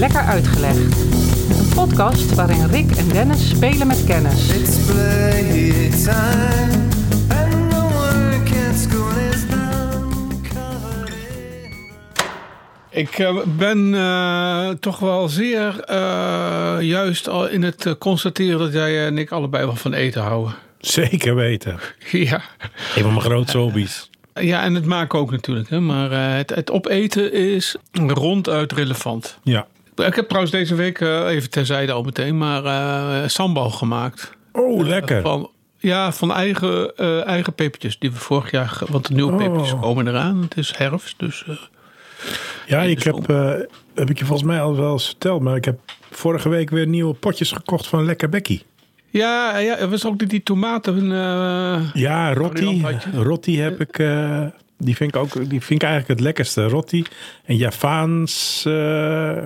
Lekker Uitgelegd. Een podcast waarin Rick en Dennis spelen met kennis. Ik eh, ben eh, toch wel zeer eh, juist al in het constateren dat jij en ik allebei wel van eten houden. Zeker weten. Ja, Een van mijn grootste hobby's. ja en het maken ook natuurlijk. Hè? Maar eh, het, het opeten is ronduit relevant. Ja. Ik heb trouwens deze week, eh, even terzijde al meteen, maar eh sambal gemaakt. Oh, lekker. Van, ja, van eigen, eh, eigen pepertjes die we vorig jaar... Want de nieuwe Oh. pepertjes komen eraan. Het is herfst, dus... eh, Ja, ik heb, eh, heb ik je volgens mij al wel eens verteld, maar ik heb vorige week weer nieuwe potjes gekocht van Lekker Bekkie. ja, ja, er was ook die, die tomaten... eh, Ja, rotti. Rotti heb ik, eh, die vind ik ook, die vind ik eigenlijk het lekkerste. Rotti. En Javaans eh,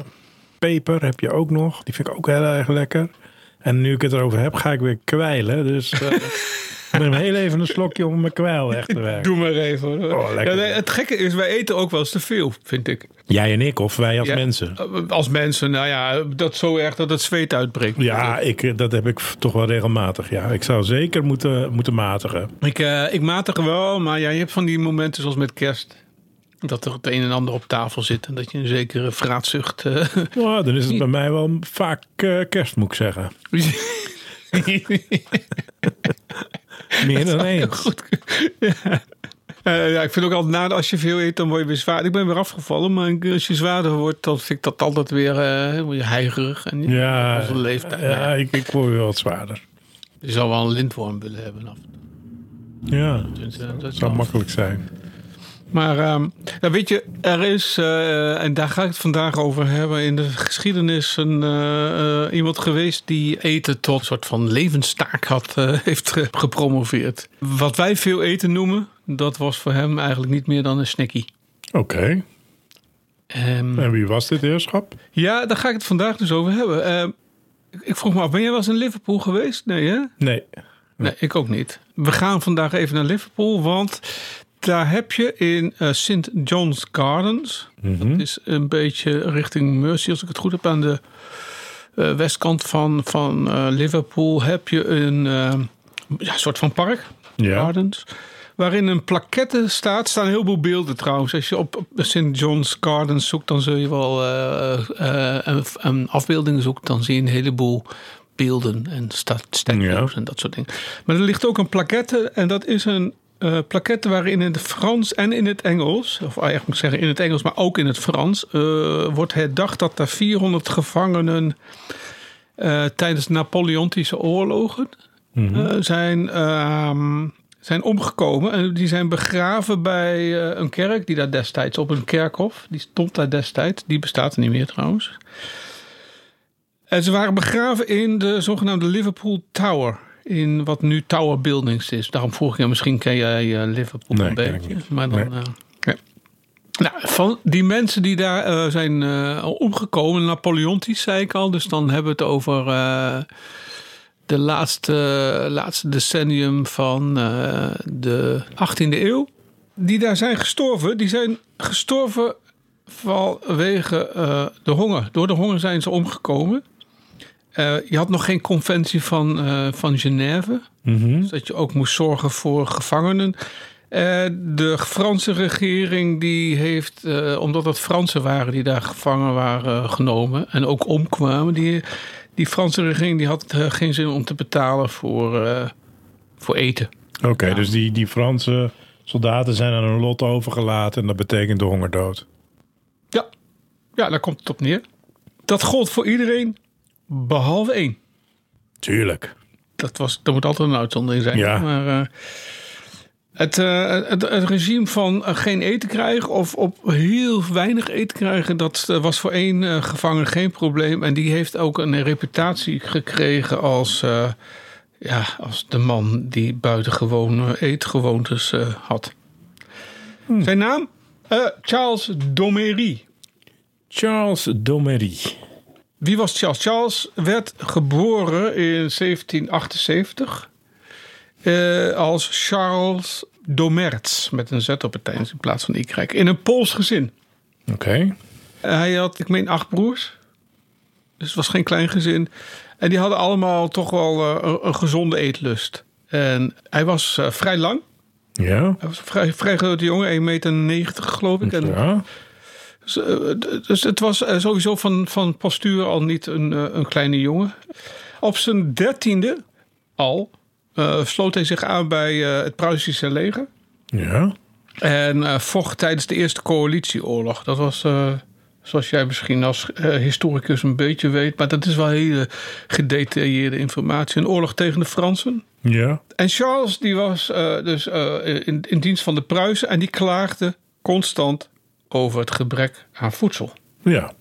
peper heb je ook nog. Die vind ik ook heel erg lekker. En nu ik het erover heb, ga ik weer kwijlen. Dus eh, ik neem heel even een slokje om mijn kwijl weg te werken. Doe maar even. hoor. Oh. Ja, het gekke is, wij eten ook wel eens te veel, vind ik. Jij en ik, of wij als Ja, mensen. eh, Als mensen, nou ja, dat zo erg dat het zweet uitbreekt. Ja, ik, dat heb ik toch wel regelmatig. Ja, ik zou zeker moeten, moeten matigen. Ik, eh, ik matig wel, maar ja, je hebt van die momenten zoals met kerst. Dat er het een en ander op tafel zit en dat je een zekere vraatzucht... Ja, dan is het bij mij wel vaak eh, kerst, moet ik zeggen. Meer dan eens. Goed. Ja. Eh, ja, ik vind ook altijd na als je veel eet, dan word je weer zwaar. Ik ben weer afgevallen, maar als je zwaarder wordt, dan vind ik dat altijd weer je heigerig. En Ja, onze leeftijd. ja Ja. ik, ik word weer wat zwaarder. Je zou wel een lintworm willen hebben. Ja, Dus, dat zou makkelijk zijn. Maar ehm, ja, weet je, er is, eh, en daar ga ik het vandaag over hebben, in de geschiedenis een, eh, eh, iemand geweest die eten tot een soort van levenstaak had, heeft ge- gepromoveerd. Wat wij veel eten noemen, dat was voor hem eigenlijk niet meer dan een snackie. Oké. Ehm, En wie was dit heerschap? ja, daar ga ik het vandaag dus over hebben. Ehm, ik- ik vroeg me af, ben jij wel eens in Liverpool geweest? Nee, hè? Nee. Nee, ik ook niet. We gaan vandaag even naar Liverpool, want daar heb je in eh, St. John's Gardens. Dat is een beetje richting Mercy, als ik het goed heb, aan de eh, westkant van, van eh, Liverpool heb je een ja, soort van park, Ja. Gardens. Waarin een plaquette staat. Er staan een heleboel beelden trouwens. Als je op op St. John's Gardens zoekt, dan zul je wel een, een afbeelding zoekt. Dan zie je een heleboel beelden en sta- statues Ja. en dat soort dingen. Maar er ligt ook een plaquette en dat is een eh plaquette waarin in het Frans en in het Engels, of eigenlijk moet ik zeggen in het Engels, maar ook in het Frans, eh, wordt herdacht dat er 400 gevangenen eh, tijdens de Napoleontische oorlogen eh, zijn, ehm, zijn omgekomen. En die zijn begraven bij een kerk die daar destijds op een kerkhof, die stond daar destijds, die bestaat er niet meer trouwens. En ze waren begraven in de zogenaamde Liverpool Tower. In wat nu Tower Buildings is. Daarom vroeg ik je, misschien ken jij eh, Liverpool Nee, een beetje. Maar dan, Nee. eh, ja. Nou, van die mensen die daar eh, zijn eh, omgekomen, Napoleontisch zei ik al. Dus dan hebben we het over eh, de laatste, laatste decennium van de 18e eeuw. Die daar zijn gestorven, die zijn gestorven vanwege de honger. Door de honger zijn ze omgekomen. Eh, je had nog geen conventie van, eh, van Genève. Dus dat je ook moest zorgen voor gevangenen. Eh, de Franse regering die heeft, omdat het Fransen waren die daar gevangen waren genomen en ook omkwamen, die, die Franse regering die had geen zin om te betalen voor, voor eten. Oké, dus die, die Franse soldaten zijn aan hun lot overgelaten en dat betekent de hongerdood. Ja, ja daar komt het op neer. Dat gold voor iedereen behalve één. Tuurlijk. Dat, was, dat moet altijd een uitzondering zijn. Ja. Maar eh, het, eh, het, het regime van eh, geen eten krijgen of op heel weinig eten krijgen, dat was voor één eh, gevangen geen probleem. En die heeft ook een reputatie gekregen als, eh, ja, als de man die buitengewone eetgewoontes eh, had. Zijn naam? Eh, Charles Domery. Charles Domery. Wie was Charles? Charles werd geboren in 1778 eh, als Charles Domerts met een Z op het eind in plaats van Y. In een Pools gezin. Oké. Hij had, ik meen, acht broers. Dus het was geen klein gezin. En die hadden allemaal toch wel eh, een, een gezonde eetlust. En hij was eh, vrij lang. Ja. Hij was een vrij, vrij grote jongen, 1,90 meter geloof ik. En, Ja. Dus, eh, dus het was eh, sowieso van, van postuur al niet een, eh, een kleine jongen. Op zijn dertiende al sloot hij zich aan bij het Pruisische leger. Ja. En eh, vocht tijdens de Eerste Coalitieoorlog. Dat was, zoals jij misschien als historicus een beetje weet... maar dat is wel hele gedetailleerde informatie. Een oorlog tegen de Fransen. Ja. En Charles die was dus in, in dienst van de Pruisen... en die klaagde constant over het gebrek aan voedsel. Ja.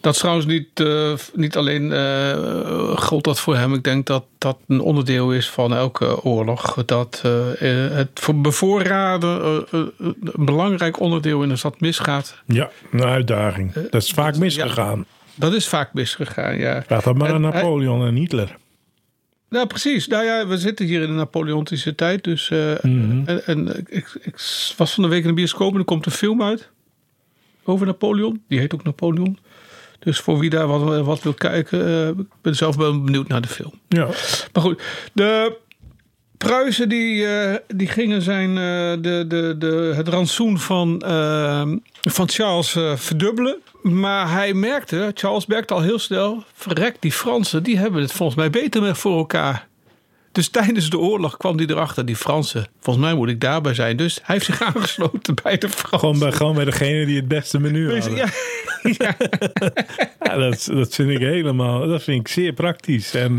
Dat is trouwens niet, eh, niet alleen eh gold dat voor hem. Ik denk dat dat een onderdeel is van elke oorlog. Dat eh, het voor bevoorraden een belangrijk onderdeel is als dat misgaat. Ja. Een uitdaging. Dat is vaak misgegaan. Dat is vaak misgegaan, ja. Laat dat maar En Napoleon en Hitler. Nou, precies. Nou ja, we zitten hier in de Napoleontische tijd. Dus, eh, Mhm. En, en ik, ik was van de week in de bioscoop en er komt een film uit over Napoleon. Die heet ook Napoleon. Dus voor wie daar wat, wat wil kijken, eh, ik ben zelf wel benieuwd naar de film. Ja. Maar goed, de Pruisen die, eh, die gingen zijn, eh, de, de, de, het rantsoen van, eh, van Charles verdubbelen. Maar hij merkte, Charles merkte al heel snel... verrek, die Fransen die hebben het volgens mij beter met voor elkaar. Dus tijdens de oorlog kwam hij erachter, die Fransen... volgens mij moet ik daarbij zijn. Dus hij heeft zich aangesloten bij de Fransen. Gewoon bij, gewoon bij degene die het beste menu hadden. Ja, ja. Ja, dat, dat vind ik helemaal, dat vind ik zeer praktisch en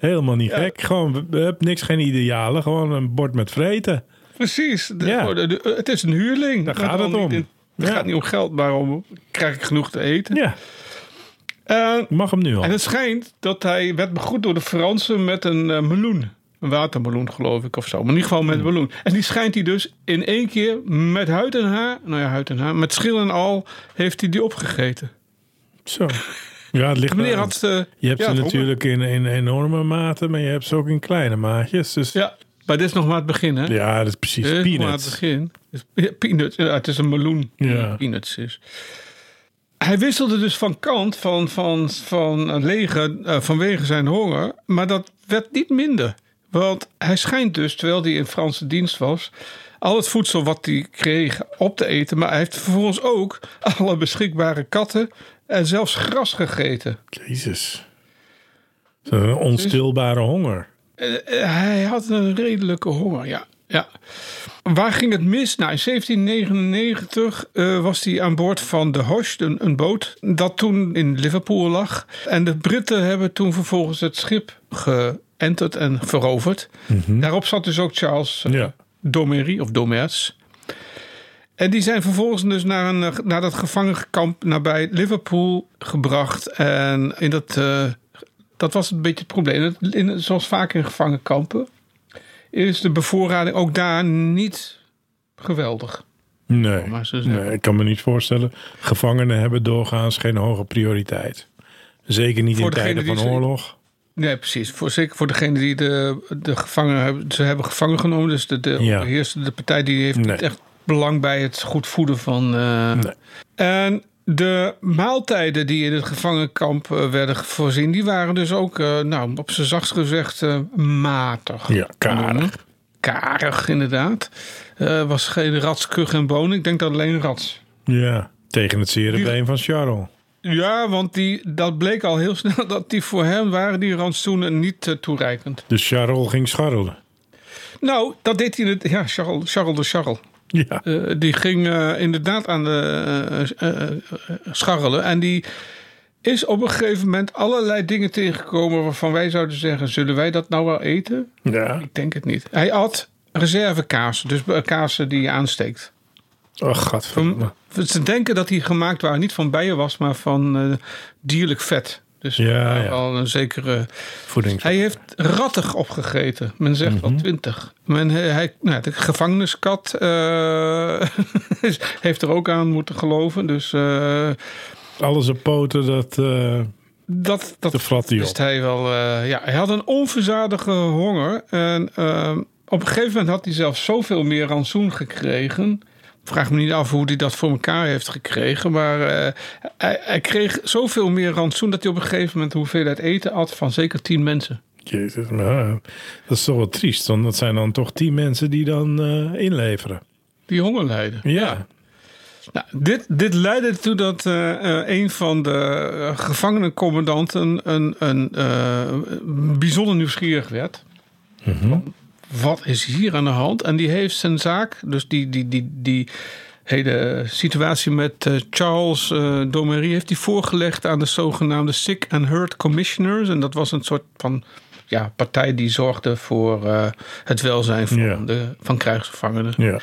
helemaal niet gek. Gewoon, hebben niks, geen idealen, gewoon een bord met vreten. Precies. De- Ja. de- de- het is een huurling. Daar gaat het om. in- Het Ja. gaat niet om geld, maar om krijg ik genoeg te eten. Ja, Eh, mag hem nu al. en het schijnt dat hij werd begroet door de Fransen met een eh, meloen. Een watermeloen, geloof ik, of zo. Maar in ieder geval met een meloen. En die schijnt hij dus in één keer met huid en haar... Nou ja, huid en haar. Met schil en al heeft hij die opgegeten. Zo. Ja, het ligt Meneer had... eh, Je hebt ja, ze natuurlijk in, in enorme mate, maar je hebt ze ook in kleine maatjes. Dus ja. Ja, maar dit is nog maar het begin, hè? dat is precies Dit is nog maar het peanuts. begin. Ja, peanuts. Ja, het is een meloen. Ja. Peanuts is. Hij wisselde dus van kant van, van, van leger eh, vanwege zijn honger. Maar dat werd niet minder. Want hij schijnt dus, terwijl hij in Franse dienst was... al het voedsel wat hij kreeg op te eten. Maar hij heeft vervolgens ook alle beschikbare katten... en zelfs gras gegeten. Jezus. Zo'n onstilbare honger. Eh, eh, hij had een redelijke honger, ja. ja. Waar ging het mis? Nou, in 1799 eh, was hij aan boord van de Hosh, een, een boot dat toen in Liverpool lag. En de Britten hebben toen vervolgens het schip geënterd en veroverd. Daarop zat dus ook Charles Ja. Domery of Domers. En die zijn vervolgens dus naar, een, eh, naar dat gevangenkamp nabij Liverpool gebracht. En in dat, eh, dat was een beetje het probleem. In, zoals vaak in gevangenkampen is de bevoorrading ook daar niet geweldig. Nee, nee, ik kan me niet voorstellen. Gevangenen hebben doorgaans geen hoge prioriteit. Zeker niet Voor in tijden van oorlog. Nee, precies. Voor, zeker voor degene die de, de gevangenen hebben, ze hebben gevangen genomen. Dus de, de Ja. overheersende partij die heeft Nee. niet echt belang bij het goed voeden van. eh, Nee. En de maaltijden die in het gevangenkamp eh, werden voorzien, die waren dus ook, eh, nou, op zijn zachtst gezegd, matig. Ja, karig. Karig, inderdaad. Was geen rats, en bonen. Ik denk dat alleen rats. Ja, tegen het zere been van Charles. Ja, want die, dat bleek al heel snel dat die voor hem waren, die rantsoenen, niet toereikend. Dus Charles ging scharrelen. Nou, dat deed hij. het- Ja, Charles, Charles de Charles. Ja, Eh, die ging eh, inderdaad aan de eh, scharrelen. En die is op een gegeven moment allerlei dingen tegengekomen waarvan wij zouden zeggen: zullen wij dat nou wel eten? ja. Ik denk het niet. Hij at reservekaas, dus kaas die je aansteekt. Oh, gadverdamme. Ze denken dat die gemaakt waren niet van bijen was, maar van dierlijk vet. Dus Ja, ja. wel een zekere. Voeding. Hij heeft rattig opgegeten. Men zegt Mhm. wel twintig. Men, hij, nou, de gevangeniskat eh, heeft er ook aan moeten geloven. Dus eh, Alles op poten, dat, eh dat, dat hij wist hij wel. ja, hij had een onverzadige honger. En op een gegeven moment had hij zelfs zoveel meer rantsoen gekregen. Vraag me niet af hoe hij dat voor elkaar heeft gekregen. Maar eh, hij, hij kreeg zoveel meer rantsoen dat hij op een gegeven moment de hoeveelheid eten had van zeker tien mensen. Jezus, maar dat is toch wel triest. Want dat zijn dan toch tien mensen die dan eh, inleveren. Die honger lijden. Ja. Nou, dit, dit leidde ertoe dat eh, eh, een van de eh, gevangenencommandanten een, een, eh, bijzonder nieuwsgierig werd. Van, Wat is hier aan de hand? En die heeft zijn zaak, dus die, die, die, die hele situatie met eh, Charles eh Domery, heeft hij voorgelegd aan de zogenaamde Sick and Hurt Commissioners. En dat was een soort van ja, partij die zorgde voor eh, het welzijn van, Ja. de, van krijgsgevangenen. Ja.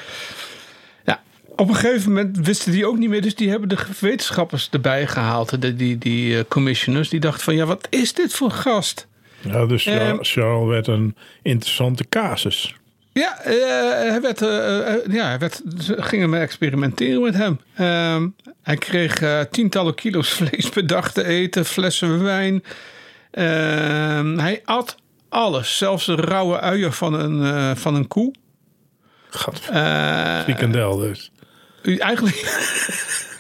Ja, op een gegeven moment wisten die ook niet meer. Dus die hebben de wetenschappers erbij gehaald. De, die, die commissioners. Die dachten van ja, wat is dit voor gast? Ja dus Ehm. Charles, Charles werd een interessante casus. Ja, eh, hij, werd, eh, eh, ja hij werd, ze gingen maar experimenteren met hem. Ehm, hij kreeg tientallen kilo's vlees per dag te eten, flessen wijn. Ehm, hij at alles, zelfs de rauwe uier van een, van een koe. Gat, frikandel dus. eigenlijk.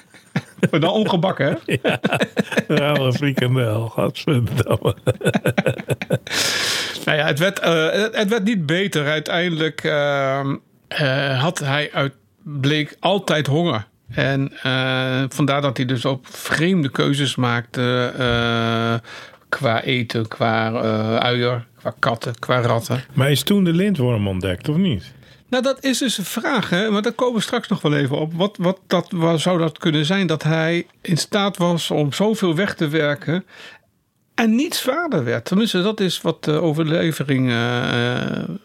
maar dan ongebakken, hè? Ja, een frikandel. Gadverdamme. Nou ja, het werd, eh, het, werd niet beter. Uiteindelijk ehm, eh, had hij uit, bleek altijd honger. En eh, vandaar dat hij dus ook vreemde keuzes maakte qua eten, qua uier, qua katten, qua ratten. Maar is toen de lintworm ontdekt, of niet? Nou, dat is dus een vraag, hè? maar daar komen we straks nog wel even op. Wat, wat, dat, wat zou dat kunnen zijn? Dat hij in staat was om zoveel weg te werken en niet zwaarder werd. Tenminste, dat is wat de overlevering eh,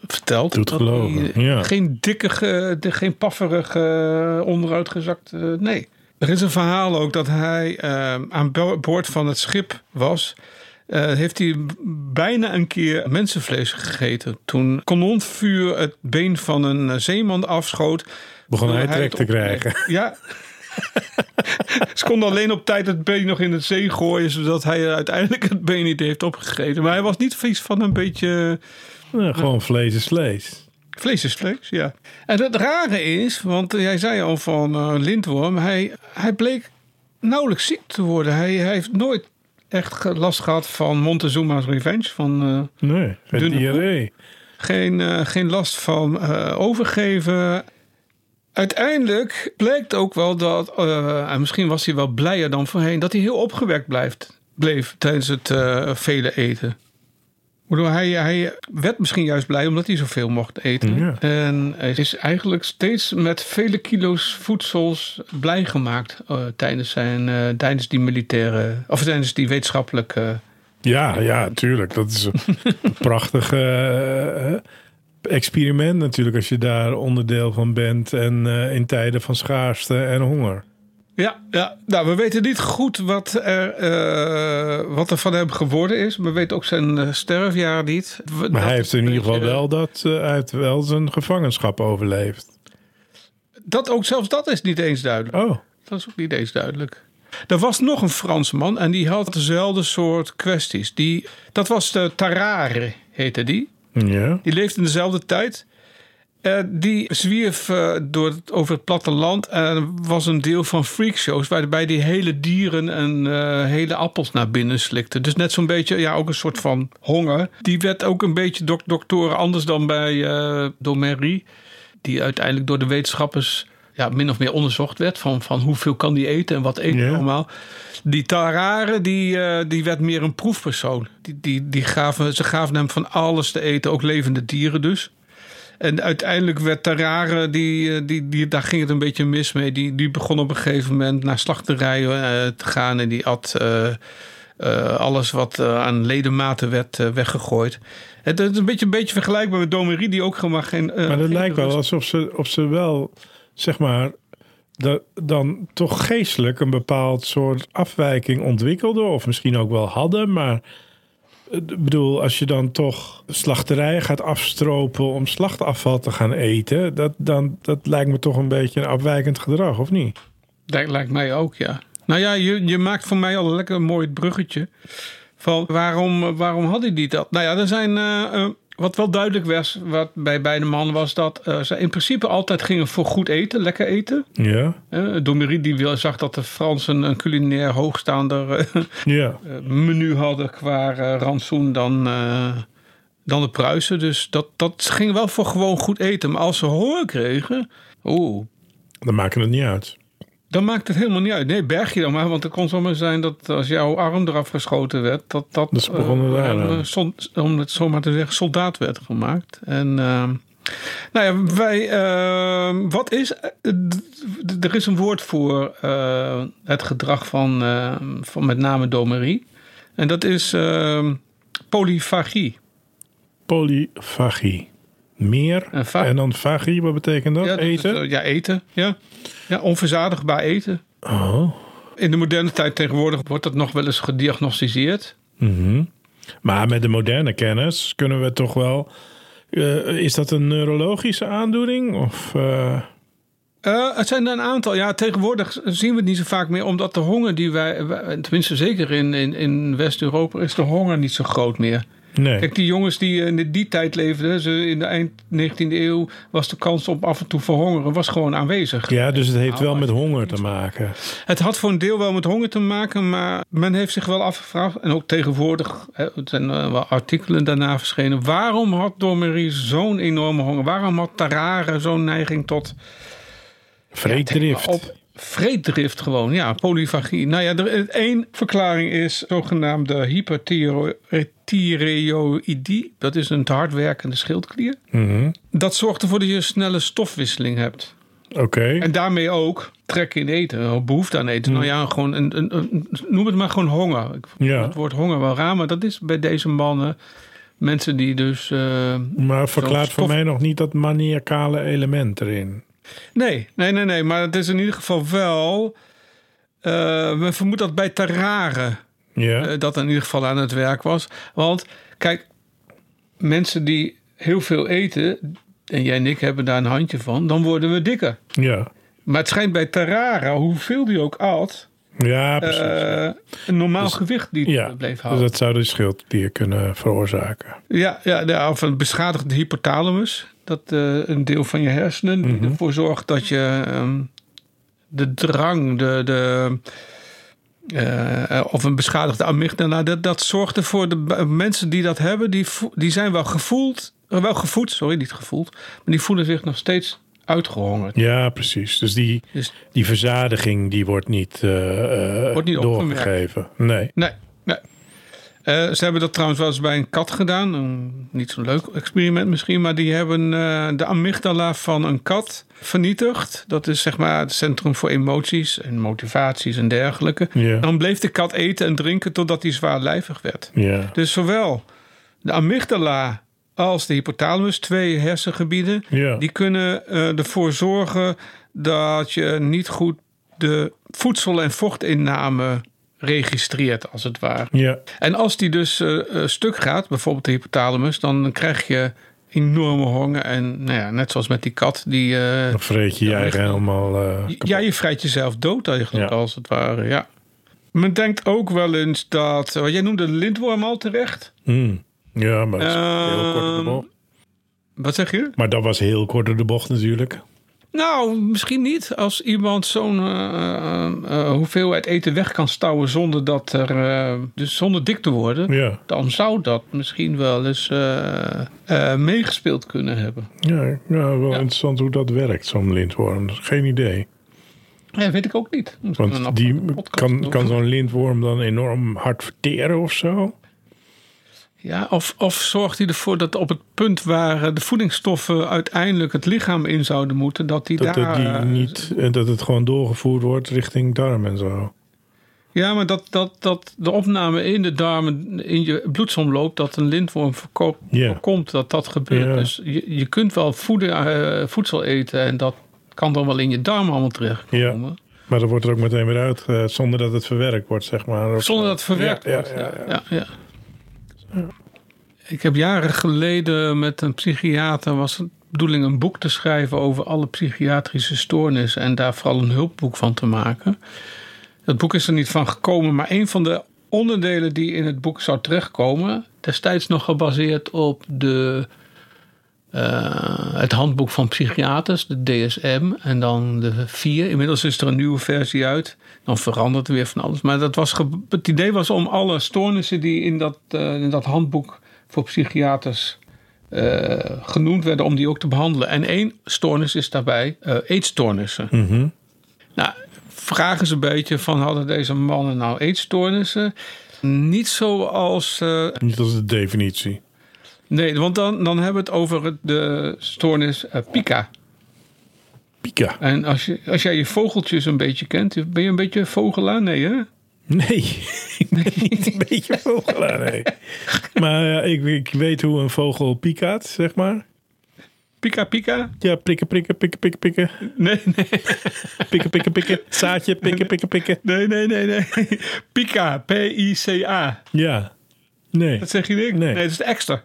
vertelt. Doet Dat geloven, eh, ja. Geen dikke, geen pafferig, eh, onderuitgezakt, nee. Er is een verhaal ook dat hij aan bo- boord van het schip was. Eh, heeft hij bijna een keer mensenvlees gegeten. Toen kanonvuur het been van een eh, zeeman afschoot. Begon hij trek te krijgen. Ja. Ze konden alleen op tijd het been nog in het zee gooien... zodat hij uiteindelijk het been niet heeft opgegeten. Maar hij was niet vies van een beetje... Nou, gewoon vlees is vlees. Vlees is vlees, ja. En het rare is, want jij zei al van eh, lintworm... Hij, hij bleek nauwelijks ziek te worden. Hij, hij heeft nooit echt last gehad van Montezuma's Revenge... van eh, Nee, het geen, eh, geen last van eh, overgeven. Uiteindelijk blijkt ook wel dat, en misschien was hij wel blijer dan voorheen, dat hij heel opgewekt blijft, bleef tijdens het vele eten. Hij, hij werd misschien juist blij omdat hij zoveel mocht eten. Ja. En hij is eigenlijk steeds met vele kilo's voedsels blij gemaakt eh, tijdens, zijn, eh, tijdens die militaire, of tijdens die wetenschappelijke Ja, ja, tuurlijk. Dat is een prachtig eh, experiment natuurlijk als je daar onderdeel van bent. En in tijden van schaarste en honger. Ja, ja, nou, we weten niet goed wat er, eh, wat er van hem geworden is. We weten ook zijn eh, sterfjaar niet. Maar dat hij heeft in ieder geval wel dat eh, hij heeft wel zijn gevangenschap overleefd. Dat ook zelfs dat is niet eens duidelijk. Oh, Dat is ook niet eens duidelijk. Er was nog een Fransman en die had dezelfde soort kwesties. Die, dat was de Tarare, heette die. ja. Die leefde in dezelfde tijd. Eh, die zwierf eh, door het, over het platteland en was een deel van freakshows... waarbij die hele dieren en eh, hele appels naar binnen slikte. Dus net zo'n beetje, ja, ook een soort van honger. Die werd ook een beetje doktoren anders dan bij eh Domery... die uiteindelijk door de wetenschappers ja, min of meer onderzocht werd... van, van hoeveel kan die eten en wat eet hij Ja. allemaal. Die Tarare, die, die werd meer een proefpersoon. Die, die, die gaven, ze gaven hem van alles te eten, ook levende dieren dus. En uiteindelijk werd Tarare, die, eh, die, die, daar ging het een beetje mis mee. Die, die begon op een gegeven moment naar slachterijen eh, te gaan en die at eh, alles wat aan ledematen werd weggegooid. Het is een beetje, een beetje vergelijkbaar met Domery, die ook gewoon geen. Maar dat geen lijkt wel alsof ze, of ze wel, zeg maar, da- dan toch geestelijk een bepaald soort afwijking ontwikkelden. Of misschien ook wel hadden. Maar ik bedoel, als je dan toch slachterijen gaat afstropen om slachtafval te gaan eten. Dat, dan, dat lijkt me toch een beetje een afwijkend gedrag, of niet? Dat lijkt mij ook, ja. Nou ja, je, je maakt voor mij al een lekker mooi bruggetje. Van waarom, waarom had hij die dat? Nou ja, er zijn. eh, eh, wat wel duidelijk was wat bij beide mannen was dat eh, ze in principe altijd gingen voor goed eten, lekker eten. Ja, Uh, Domery die wil- zag dat de Fransen een culinair hoogstaander eh, ja. menu hadden qua eh, rantsoen dan, eh, dan de Pruisen. Dus dat, dat ging wel voor gewoon goed eten. Maar als ze honger kregen, oeh, Dan maken het niet uit. Dan maakt het helemaal niet uit. Nee, berg je dan maar. Want het kon zomaar zijn dat als jouw arm eraf geschoten werd... dat dat, Dus sol- om het zo maar te zeggen, soldaat werd gemaakt. En... eh, nou ja, wij, eh, wat is, eh, er is een woord voor het gedrag van, eh, van met name Domery. En dat is polyfagie. Polyfagie. Meer. En dan fagie, wat betekent dat? Ja, dat is, Eten? ja, eten. Ja. ja, onverzadigbaar eten. oh. In de moderne tijd tegenwoordig wordt dat nog wel eens gediagnosticeerd. Mhm. Maar met de moderne kennis kunnen we toch wel... eh, is dat een neurologische aandoening? Of, eh, Eh, het zijn er een aantal. Ja, tegenwoordig zien we het niet zo vaak meer, omdat de honger die wij, wij- tenminste zeker in, in, in West-Europa, is de honger niet zo groot meer. Nee. Kijk, die jongens die in die tijd leefden, ze in de eind 19e eeuw, was de kans op af en toe verhongeren was gewoon aanwezig. ja, dus het heeft Nou, wel met honger te maken. Het had voor een deel wel met honger te maken, maar men heeft zich wel afgevraagd, en ook tegenwoordig, hè, er zijn eh, wel artikelen daarna verschenen, waarom had Domery zo'n enorme honger? Waarom had Tarare zo'n neiging tot Vreeddrift. op vreeddrift gewoon, ja, polyfagie. Nou ja, één verklaring is zogenaamde hyperthyreoïdie. Dat is een te hard werkende schildklier. Dat zorgt ervoor dat je een snelle stofwisseling hebt. Oké. En daarmee ook trek in eten, behoefte aan eten. Nou ja, gewoon een, een, noem het maar gewoon honger. Ik Ja. Het woord honger wel raar, maar dat is bij deze mannen mensen die dus... Maar verklaart voor mij nog niet dat maniacale element erin. Nee, nee, nee, nee. Maar het is in ieder geval wel. eh we vermoeden dat bij Tarare Eh, dat in ieder geval aan het werk was. Want kijk, mensen die heel veel eten, en jij en ik hebben daar een handje van, dan worden we dikker. ja. Maar het schijnt bij Tarara, hoeveel die ook at, Ja, precies. eh, een normaal Dus- gewicht die ja, bleef dus houden. dat zou de schildklier kunnen veroorzaken. Ja, ja, of een beschadigde hypothalamus. Dat eh, een deel van je hersenen die Mhm. ervoor zorgt dat je ehm, de drang, de, de, eh, of een beschadigde amygdala, dat, dat zorgt ervoor, de mensen die dat hebben, die, die zijn wel gevoeld, eh, wel gevoed, sorry, niet gevoeld, maar die voelen zich nog steeds uitgehongerd. Ja, precies. Dus die, Dus die verzadiging die wordt niet, eh, eh, Wordt niet doorgegeven. Nee. Nee, Eh, ze hebben dat trouwens wel eens bij een kat gedaan. Niet zo'n leuk experiment misschien. Maar die hebben eh, de amygdala van een kat vernietigd. Dat is zeg maar het centrum voor emoties en motivaties en dergelijke. Dan bleef de kat eten en drinken totdat hij zwaarlijvig werd. Dus zowel de amygdala als de hypothalamus, twee hersengebieden... Die kunnen eh, ervoor zorgen dat je niet goed de voedsel- en vochtinname registreert, als het ware. Ja. En als die dus eh, stuk gaat, bijvoorbeeld de hypothalamus, dan krijg je enorme honger. En nou ja, net zoals met die kat, die. eh, Dan vreet je je eigen helemaal ja, je vrijt jezelf dood eigenlijk, Ja. als het ware. Ja. Men denkt ook wel eens dat. Wat jij noemde de lintworm al terecht. Mm. Ja, maar dat is heel kort de Ehm, bocht. Wat zeg je? Maar dat was heel kort door de bocht natuurlijk. Nou, misschien niet. Als iemand zo'n eh, eh, eh, hoeveelheid eten weg kan stouwen zonder dat er. dus zonder dik te worden. Ja. dan zou dat misschien wel eens meegespeeld kunnen hebben. Ja, ja wel interessant hoe dat werkt, zo'n lintworm. Geen idee. Ja, weet ik ook niet. Want die kan, kan zo'n lintworm dan enorm hard verteren of zo? Ja, of, of zorgt hij ervoor dat op het punt waar eh, de voedingsstoffen uiteindelijk het lichaam in zouden moeten, dat die Dat, daar. het, die eh, niet, eh, dat het gewoon doorgevoerd wordt richting darm en zo. Ja, maar dat, dat, dat de opname in de darmen, in je bloedsomloop, dat een lintworm verkoopt, Ja. voorkomt dat dat gebeurt. Ja. Dus je, je kunt wel voeden, voedsel eten en dat kan dan wel in je darmen allemaal terechtkomen. Maar dat wordt er ook meteen weer uit, zonder dat het verwerkt wordt, zeg maar. Zonder zo. dat het verwerkt Ja, ja, wordt. ja, ja. ja, ja. Ik heb jaren geleden met een psychiater was het bedoeling een boek te schrijven over alle psychiatrische stoornissen en daar vooral een hulpboek van te maken. Dat boek is er niet van gekomen, maar een van de onderdelen die in het boek zou terechtkomen, destijds nog gebaseerd op de, het handboek van psychiaters, de DSM, en dan de 4. Inmiddels is er een nieuwe versie uit. Dan verandert er weer van alles. Maar dat was het idee was om alle stoornissen die in dat, eh, in dat handboek voor psychiaters eh, genoemd werden, om die ook te behandelen. En één stoornis is daarbij eh eetstoornissen. Mhm. Nou, vraag eens een beetje van hadden deze mannen nou eetstoornissen? Niet zoals. eh, Niet als de definitie. Nee, want dan, dan hebben we het over de stoornis eh, Pica. Pika. En als, je, als jij je vogeltjes een beetje kent, ben je een beetje vogelaar? Nee, hè? Nee, ik ben niet een beetje vogelaar, nee. Maar ja, ik, ik weet hoe een vogel pikaat, zeg maar. Pica, pica? Ja, prikken, prikken, pikken, pikken, pikken. Nee, nee, Pikken, pikken, pikken. Zaadje, pikken, pikken, pikken. nee, nee, nee. nee. Pica, P-I-C-A. Ja. Nee. Dat zeg je niet? Nee. dat is de extra.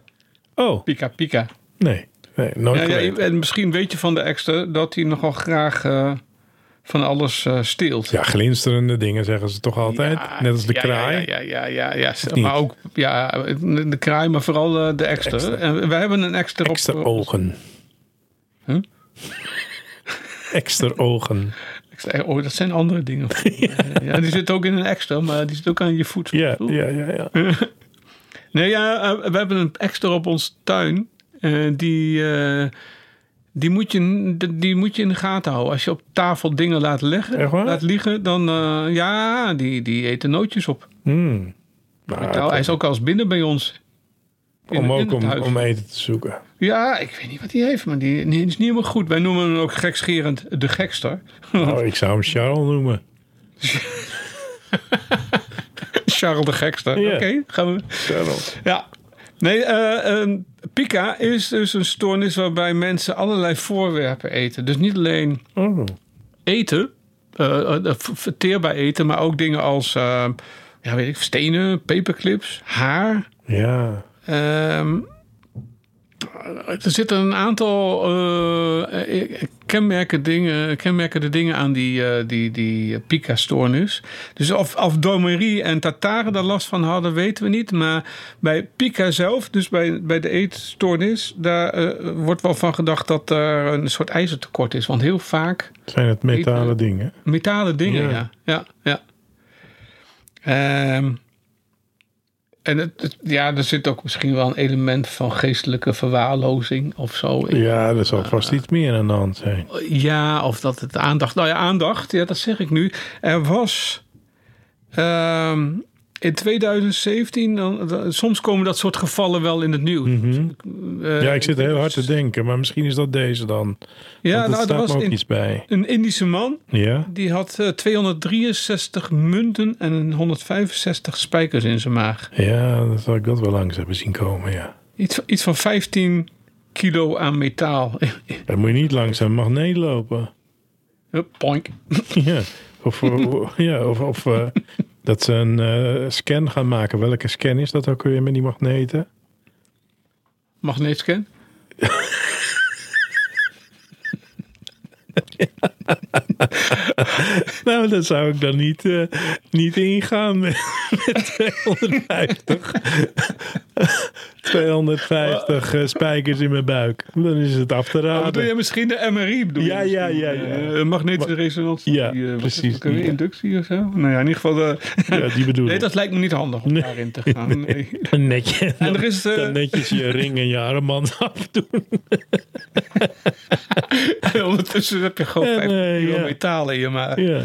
Oh, Pica, pica. nee. Nee, nooit Ja, ja, en misschien weet je van de extra dat hij nogal graag eh, van alles eh, steelt. Ja, glinsterende dingen zeggen ze toch altijd. Ja, Net als de kraai. Ja, ja, ja, ja? Maar ook ja, de kraai, maar vooral eh, de extra. En we hebben een extra, Extra op. ogen. Huh? Extra ogen. Oh, dat zijn andere dingen. ja. die zit ook in een extra, maar die zit ook aan je voet. Ja, ja, ja, ja. Nee, ja, eh, we hebben een extra op ons tuin. Eh, die, eh, die, moet je, die moet je in de gaten houden. Als je op tafel dingen laat, leggen, waar? laat liggen, dan ja, die, die eten nootjes op. Hmm. Nou, hij is ook al eens binnen bij ons. In- om ook om, om eten te zoeken. Ja, ik weet niet wat hij heeft, maar die, die is niet helemaal goed. Wij noemen hem ook gekscherend de gekster. Oh, ik zou hem Charles noemen. Charles de gekster. Ja. Oké, gaan we. Charles. Ja. Nee, eh, Pika is dus een stoornis waarbij mensen allerlei voorwerpen eten. Dus niet alleen Oh. eten, v- verteerbaar eten, maar ook dingen als ja, weet ik, stenen, paperclips, haar. Ja. Ehm, er zitten een aantal eh, eh, kenmerken dingen, kenmerkende dingen aan die, eh, die, die Pika-stoornis. Dus of, of Domerie en Tataren daar last van hadden, weten we niet. Maar bij Pika zelf, dus bij, bij de eetstoornis, daar wordt wel van gedacht dat er een soort ijzertekort is. Want heel vaak Zijn het metalen Eten. dingen? Metalen dingen, Ja. ja. Ja, ja. Ehm, en het, het- ja, er zit ook misschien wel een element van geestelijke verwaarlozing of zo. in. Ja, er zal vast iets meer aan de hand zijn. Ja, of dat het aandacht. Nou ja, aandacht, ja, dat zeg ik nu. Er was ehm, in 2017, dan, dan- soms komen dat soort gevallen wel in het nieuws. Mhm. Eh, Ja, ik zit heel hard te denken, maar misschien is dat deze dan. Ja, er nou, er staat was me ook in- iets bij. een Indische man. Ja? Die had eh, 263 munten en 165 spijkers in zijn maag. Ja, dan zal ik dat wel langs hebben zien komen, ja. Iets, iets van 15 kilo aan metaal. Dan moet je niet langs een magneet lopen. Hup, Poink. Ja, of, of- ja, of, of eh, dat ze een eh, scan gaan maken. Welke scan is dat ook weer met die magneten? Magneetscan. Nou, dat zou ik dan niet, eh, niet ingaan met, met 250. 250 eh, spijkers in mijn buik. Dan is het af te Oh, doe raden. je misschien de MRI? Bedoel Ja, ja, ja, ja. Eh, magnetische resonantie. Ja, die, eh, wat precies, die. Inductie of zo? Nou ja, in ieder geval. eh, Ja, die bedoel nee, dat lijkt me niet handig om Nee. daarin te gaan. Nee. Netje, En er is, eh, dan netjes je ring en je armband afdoen. En ondertussen heb je gewoon En, 15 eh, kilo ja. metaal in je maag. Ja.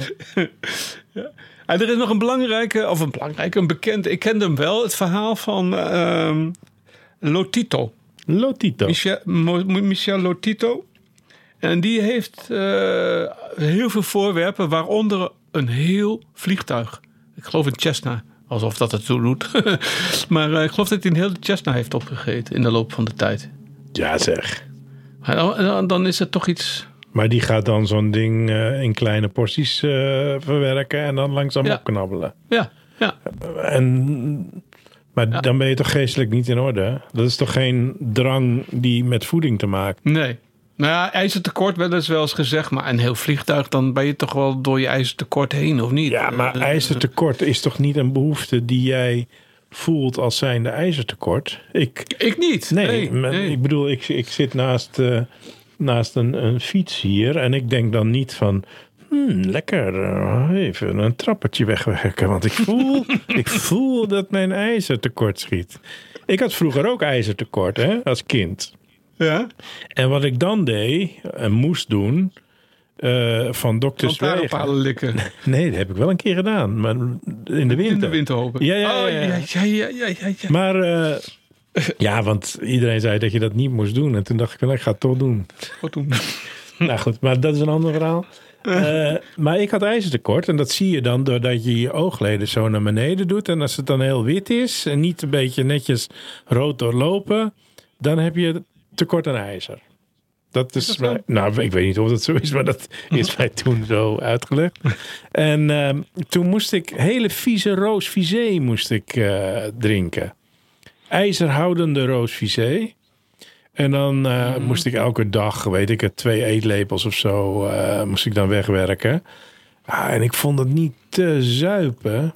En er is nog een belangrijke, of een belangrijke, een bekend. Ik kende hem wel. Het verhaal van ehm, Lotito. Lotito. Michel, Lotito. En die heeft eh, heel veel voorwerpen, waaronder een heel vliegtuig. Ik geloof een Cessna, alsof dat het zo doet. maar eh, ik geloof dat hij een hele Cessna heeft opgegeten in de loop van de tijd. Ja, zeg. Maar dan, dan- is het toch iets. Maar die gaat dan zo'n ding eh, in kleine porties eh, verwerken en dan langzaam Ja. opknabbelen. Ja, ja. En, maar Ja. dan ben je toch geestelijk niet in orde? Dat is toch geen drang die met voeding te maken Nee. Nou ja, ijzertekort wel eens wel eens gezegd, maar een heel vliegtuig, dan ben je toch wel door je ijzertekort heen, of niet? Ja, maar Eh, ijzertekort is toch niet een behoefte die jij voelt als zijnde ijzertekort? Ik, Ik niet. nee, nee. ik bedoel, ik, ik zit naast, eh, naast een, een fiets hier en ik denk dan niet van... Hmm, lekker, eh, even een trappetje wegwerken. Want ik voel, ik voel dat mijn ijzer tekort schiet. Ik had vroeger ook ijzertekort, hè, als kind. Ja? En wat ik dan deed en moest doen eh, van dokter. Lantaarnpalen likken. Nee, dat heb ik wel een keer gedaan. Maar in de winter. In de winter hopen. Ja, ja, ja, Oh, ja. ja, ja, ja, ja, ja, ja. Maar eh, ja, want iedereen zei dat je dat niet moest doen. En toen dacht ik, nou, ik ga het toch doen. Wat doen? nou goed, maar dat is een ander verhaal. Eh, maar ik had ijzertekort. En dat zie je dan doordat je je oogleden zo naar beneden doet. En als het dan heel wit is en niet een beetje netjes rood doorlopen. Dan heb je tekort aan ijzer. Dat is, mij- nou, ik weet niet of dat zo is, maar dat is mij toen zo uitgelegd. En ehm, toen moest ik hele vieze roos moest ik eh, drinken. IJzerhoudende roos visé. En dan eh, moest ik elke dag, weet ik het, twee eetlepels of zo, eh, moest ik dan wegwerken. Ah, en ik vond het niet te zuipen.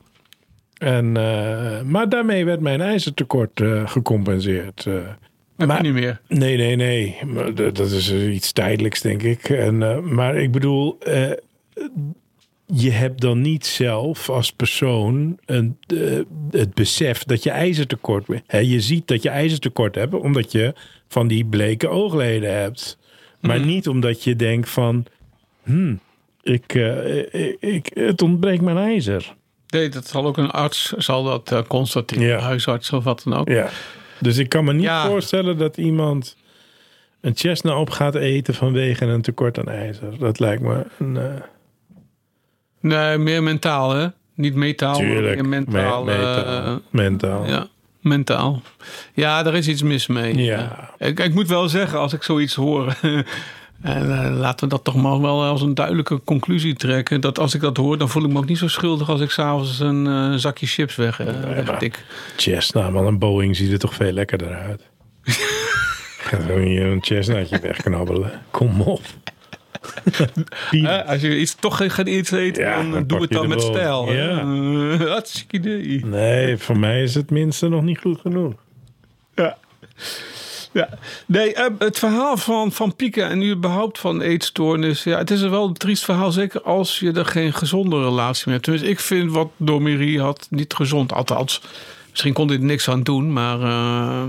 En, eh, maar daarmee werd mijn ijzertekort gecompenseerd. Heb Maar- niet meer. Nee, nee, nee. Dat dat is iets tijdelijks, denk ik. En, maar ik bedoel, je hebt dan niet zelf als persoon een, eh, het besef dat je ijzertekort hebt. Je ziet dat je ijzertekort hebt, omdat je van die bleke oogleden hebt. Maar niet omdat je denkt van, hmm, ik, eh, ik, ik, het ontbreekt mijn ijzer. Nee, dat zal ook een arts zal dat eh, constateren. Ja. Huisarts of wat dan ook. Ja. Dus ik kan me niet Ja. voorstellen dat iemand een chestnut op gaat eten vanwege een tekort aan ijzer. Dat lijkt me een... eh, Nee, meer mentaal, hè? Niet metaal, tuurlijk. meer mentaal. me- metaal. eh, mentaal. ja, mentaal. Ja, daar is iets mis mee. Ja. Ik, ik moet wel zeggen, als ik zoiets hoor... En eh, laten we dat toch maar wel als een duidelijke conclusie trekken. Dat als ik dat hoor, dan voel ik me ook niet zo schuldig als ik s'avonds een eh, zakje chips weg, uh, wegtik. Chestnut, man. Een Boeing ziet er toch veel lekkerder uit. Ga zo hier een chestnutje wegknabbelen. Kom op. Als je iets, toch gaat iets eten, Ja, dan, dan doe pak het je dan de met stijl. Ja. Eh, hartstikke idee. Nee, voor mij is het minste nog niet goed genoeg. Ja. ja. Nee, eh, het verhaal van, van pieken en nu überhaupt van eetstoornis. Ja, het is wel een triest verhaal. Zeker als je er geen gezonde relatie mee hebt. Tenminste, ik vind wat Domerie had niet gezond. Althans, misschien kon dit niks aan doen. Maar eh,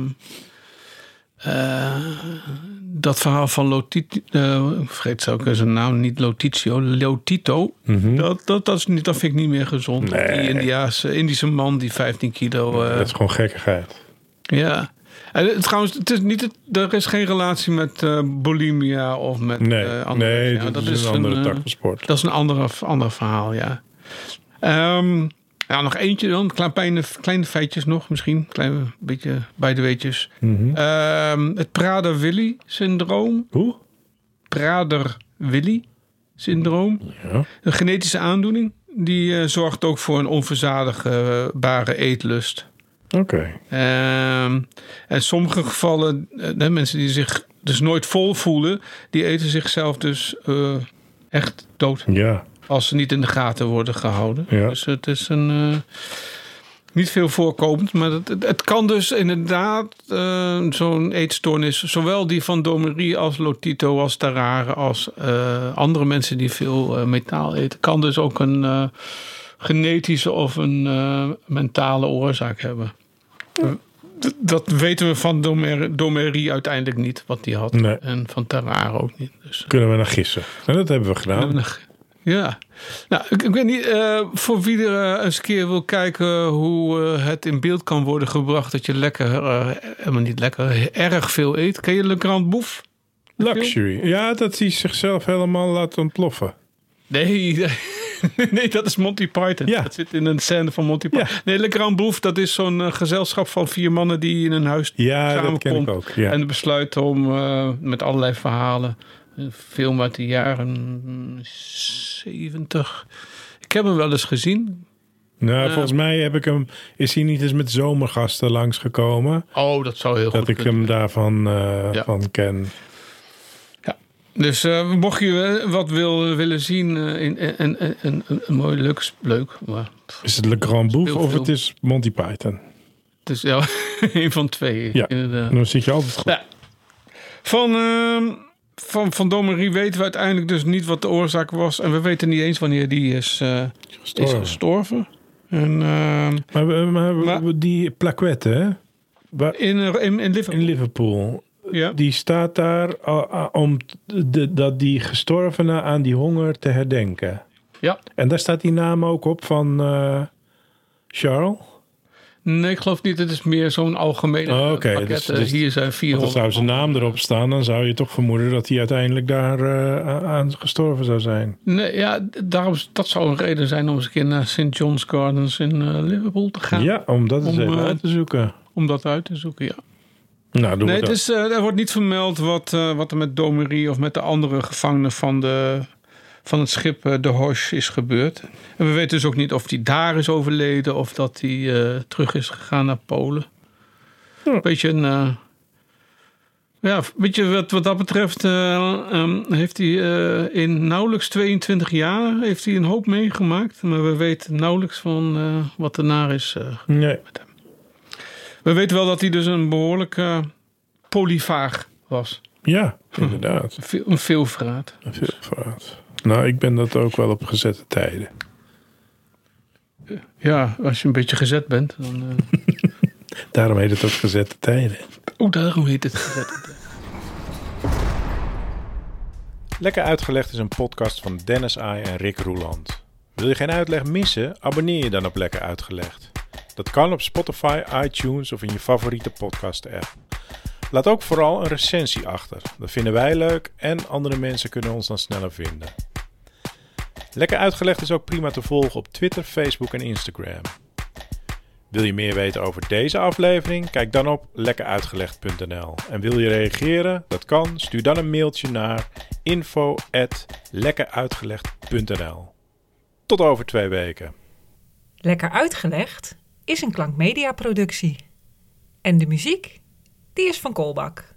dat verhaal van Lotito... eh, vergeet zo ook zijn naam niet. Lotitio. Lotito. dat, dat, dat, is niet, dat vind ik niet meer gezond. Nee. Die Indiaanse, Indische man die 15 kilo... eh, dat is gewoon gekkigheid. ja. En trouwens, het is niet er is geen relatie met eh, bulimia of met Nee, eh, andere- nee ja, dat, is een andere eh, tak van sport. Dat is een andere, ander verhaal, ja. Ehm, ja, nog eentje dan. Klein, kleine, kleine feitjes nog misschien. Klein beetje bij de weetjes. Mhm. Ehm, het Prader-Willi-syndroom. Hoe? Prader-Willi-syndroom. Ja. Een genetische aandoening. Die eh, zorgt ook voor een onverzadigbare eetlust. Oké. Ehm, en sommige gevallen, eh, de mensen die zich dus nooit vol voelen, die eten zichzelf dus eh, echt dood. Ja. Als ze niet in de gaten worden gehouden. Ja. Dus het is een. eh, niet veel voorkomend, maar het, het, kan dus inderdaad eh, zo'n eetstoornis, zowel die van Domerie als Lotito, als Tarare, als eh, andere mensen die veel metaal eten, kan dus ook een genetische of een mentale oorzaak hebben. Dat weten we van Domer- Domerie uiteindelijk niet, wat die had. Nee. En van Tarare ook niet. Dus. Kunnen we naar gissen. En dat hebben we gedaan. Ja, nou, ik, ik weet niet, eh, voor wie er eh, eens een keer wil kijken hoe eh, het in beeld kan worden gebracht dat je lekker, helemaal niet lekker, erg veel eet. Ken je Le Grand Bouffe? Luxury. Ja, dat hij zichzelf helemaal laat ontploffen. Nee, nee, dat is Monty Python. Ja. Dat zit in een scène van Monty Python. Ja. Nee, Le Grand Bouffe, dat is zo'n gezelschap van vier mannen die in een huis Ja, dat samenkomt. ken ik ook. Ja. En besluiten om met allerlei verhalen. Een film uit de jaren 70. Ik heb hem wel eens gezien. Nou, volgens mij heb ik hem, is hij niet eens met zomergasten langsgekomen. Oh, dat zou heel Dat goed ik kunnen. hem daarvan eh, Ja. van ken. Ja. Dus eh, mocht je eh, wat wil, willen zien, eh, in, en- een mooi, leuk, leuk. Maar, Is het Le Grand Bouffe of het is Monty Python? het is ja, een van twee. Ja. inderdaad. Dan zit je altijd goed. Ja. Van, ehm van, van Domery weten we uiteindelijk dus niet wat de oorzaak was. En we weten niet eens wanneer die is, eh, is Gestorven. gestorven. En ehm, Maar, we- maar, we- Maar- die plaquette, hè? Waar- in, in, in Liverpool. in Liverpool, ja. die staat daar om de, dat die gestorvenen aan die honger te herdenken. ja. En daar staat die naam ook op van eh, Charles. Nee, ik geloof niet. Het is meer zo'n algemene Oh, oké. pakket. Dus- Eh, dus- Hier zijn Want 400. als zou zijn naam erop staan, dan zou je toch vermoeden dat hij uiteindelijk daar eh, aan gestorven zou zijn. Nee, ja, daarom, dat zou een reden zijn om eens een keer naar St. John's Gardens in eh, Liverpool te gaan. Ja, om dat eens Om, even uit te zoeken. Om dat uit te zoeken, ja. Nou, doen Nee, we het dat. is, er wordt niet vermeld wat, eh, wat er met Domery of met de andere gevangenen van, de, van het schip eh, de Hoche is gebeurd. En we weten dus ook niet of hij daar is overleden of dat hij eh, terug is gegaan naar Polen. Ja. Beetje een. eh, ja, weet je, wat, wat dat betreft eh, ehm, heeft hij in nauwelijks 22 jaar heeft hij een hoop meegemaakt. Maar we weten nauwelijks van wat ernaar is Nee. we weten wel dat hij dus een behoorlijk eh, polyvaag was. Ja, inderdaad. Een veel- Een veelvraat. Nou, ik ben dat ook wel op gezette tijden. Ja, als je een beetje gezet bent, dan... eh Daarom heet het ook gezette tijden. oh, daarom heet het gezet. Lekker uitgelegd is een podcast van Dennis Ai en Rick Roeland. Wil je geen uitleg missen? Abonneer je dan op Lekker Uitgelegd. Dat kan op Spotify, iTunes of in je favoriete podcast app. Laat ook vooral een recensie achter. Dat vinden wij leuk en andere mensen kunnen ons dan sneller vinden. Lekker Uitgelegd is ook prima te volgen op Twitter, Facebook en Instagram. Wil je meer weten over deze aflevering? Kijk dan op lekkeruitgelegd.nl. En wil je reageren? Dat kan. Stuur dan een mailtje naar info@lekkeruitgelegd.nl. Tot over twee weken. Lekker uitgelegd is een klankmedia productie. En de muziek, die is van Kolbak.